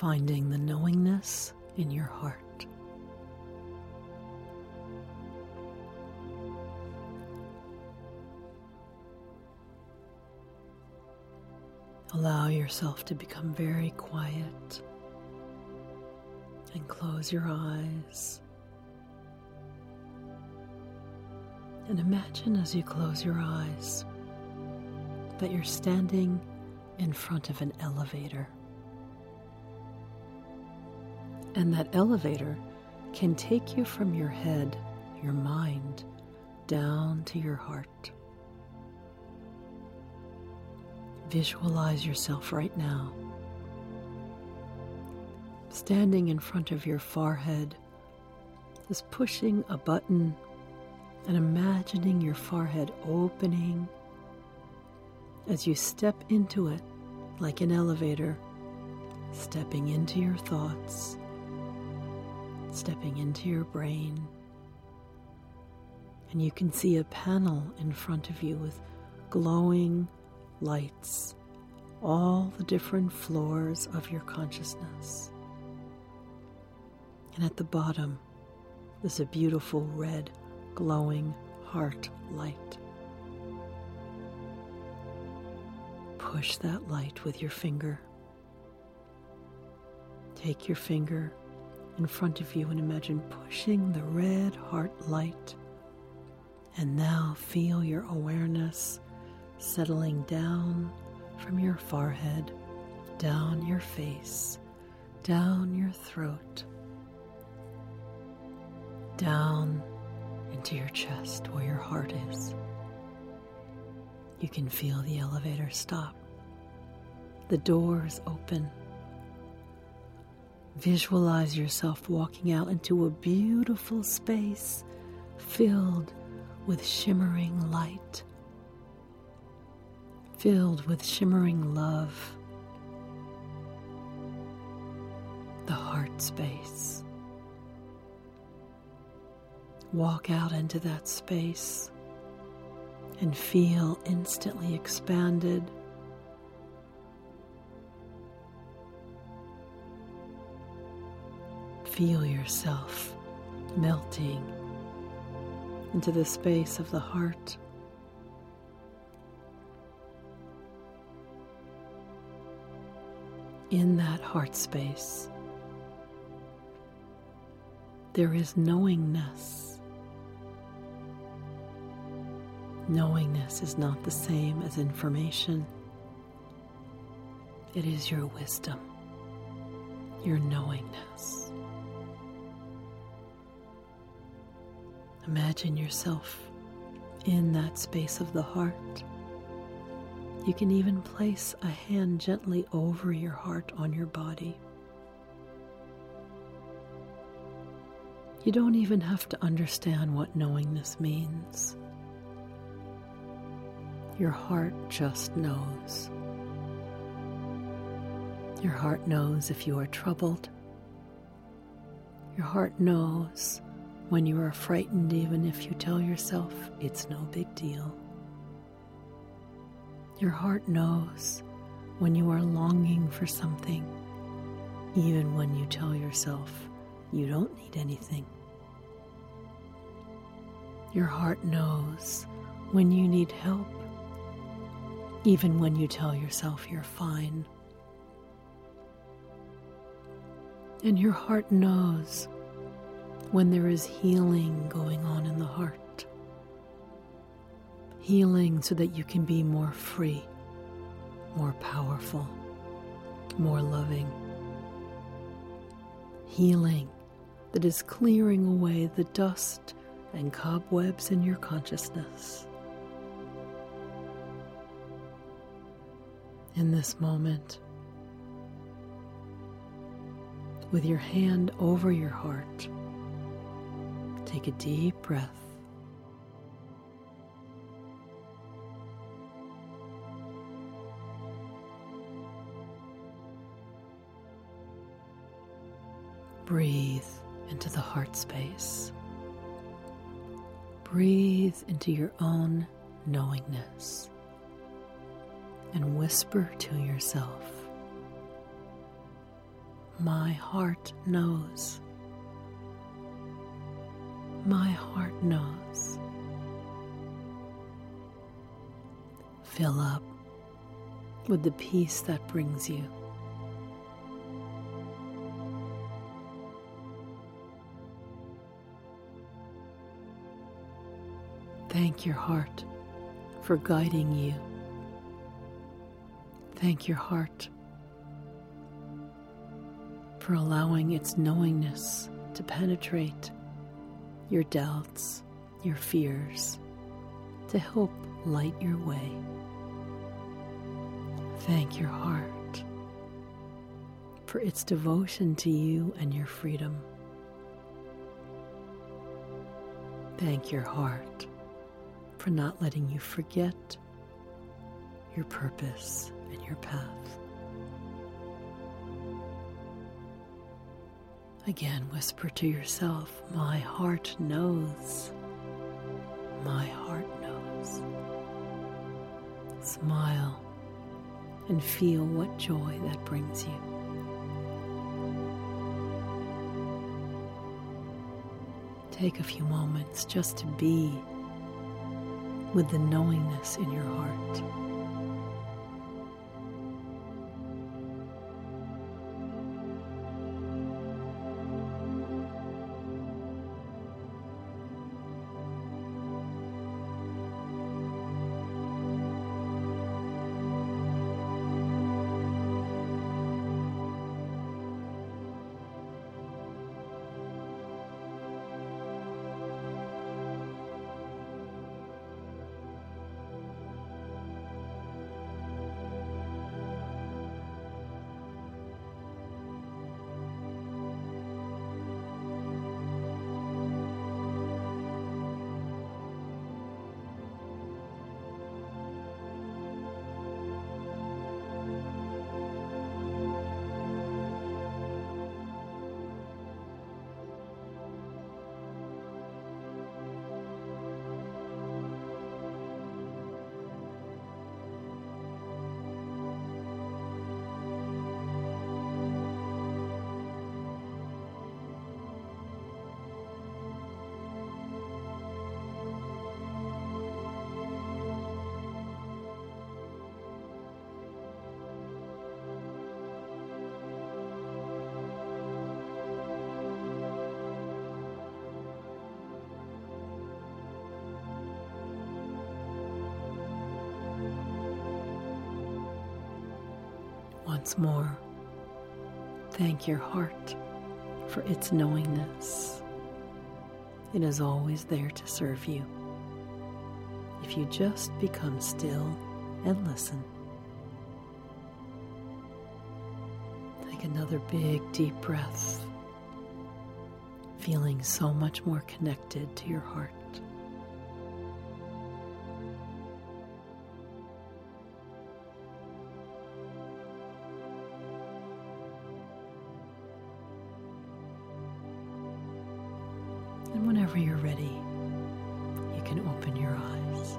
finding the knowingness in your heart. Allow yourself to become very quiet and close your eyes. And imagine as you close your eyes that you're standing in front of an elevator. And that elevator can take you from your head, your mind, down to your heart. Visualize yourself right now, standing in front of your forehead, just pushing a button and imagining your forehead opening. As you step into it like an elevator, stepping into your thoughts, stepping into your brain. And you can see a panel in front of you with glowing lights, all the different floors of your consciousness. And at the bottom, there's a beautiful red, glowing heart light. Push that light with your finger. Take your finger in front of you and imagine pushing the red heart light. And now feel your awareness settling down from your forehead, down your face, down your throat, down into your chest where your heart is. You can feel the elevator stop. The doors open. Visualize yourself walking out into a beautiful space filled with shimmering light filled with shimmering love, the heart space. Walk out into that space and feel instantly expanded. Feel yourself melting into the space of the heart. in that heart space, there is knowingness. Knowingness is not the same as information, it is your wisdom, your knowingness. Imagine yourself in that space of the heart. You can even place a hand gently over your heart on your body. You don't even have to understand what knowingness means. Your heart just knows. Your heart knows if you are troubled. Your heart knows when you are frightened, even if you tell yourself it's no big deal. Your heart knows when you are longing for something, even when you tell yourself you don't need anything. Your heart knows when you need help, even when you tell yourself you're fine. And your heart knows when there is healing going on in the heart healing so that you can be more free, more powerful, more loving. Healing that is clearing away the dust and cobwebs in your consciousness. In this moment, with your hand over your heart, take a deep breath. breathe into the heart space. Breathe into your own knowingness and whisper to yourself, My heart knows. My heart knows. Fill up with the peace that brings you. Thank your heart for guiding you. Thank your heart for allowing its knowingness to penetrate your doubts, your fears, to help light your way. Thank your heart for its devotion to you and your freedom. Thank your heart for not letting you forget your purpose and your path. Again, whisper to yourself, My heart knows. My heart knows. Smile and feel what joy that brings you. Take a few moments just to be with the knowingness in your heart. Once more, thank your heart for its knowingness. It is always there to serve you. If you just become still and listen. Take another big, deep breath, feeling so much more connected to your heart. Ready, you can open your eyes.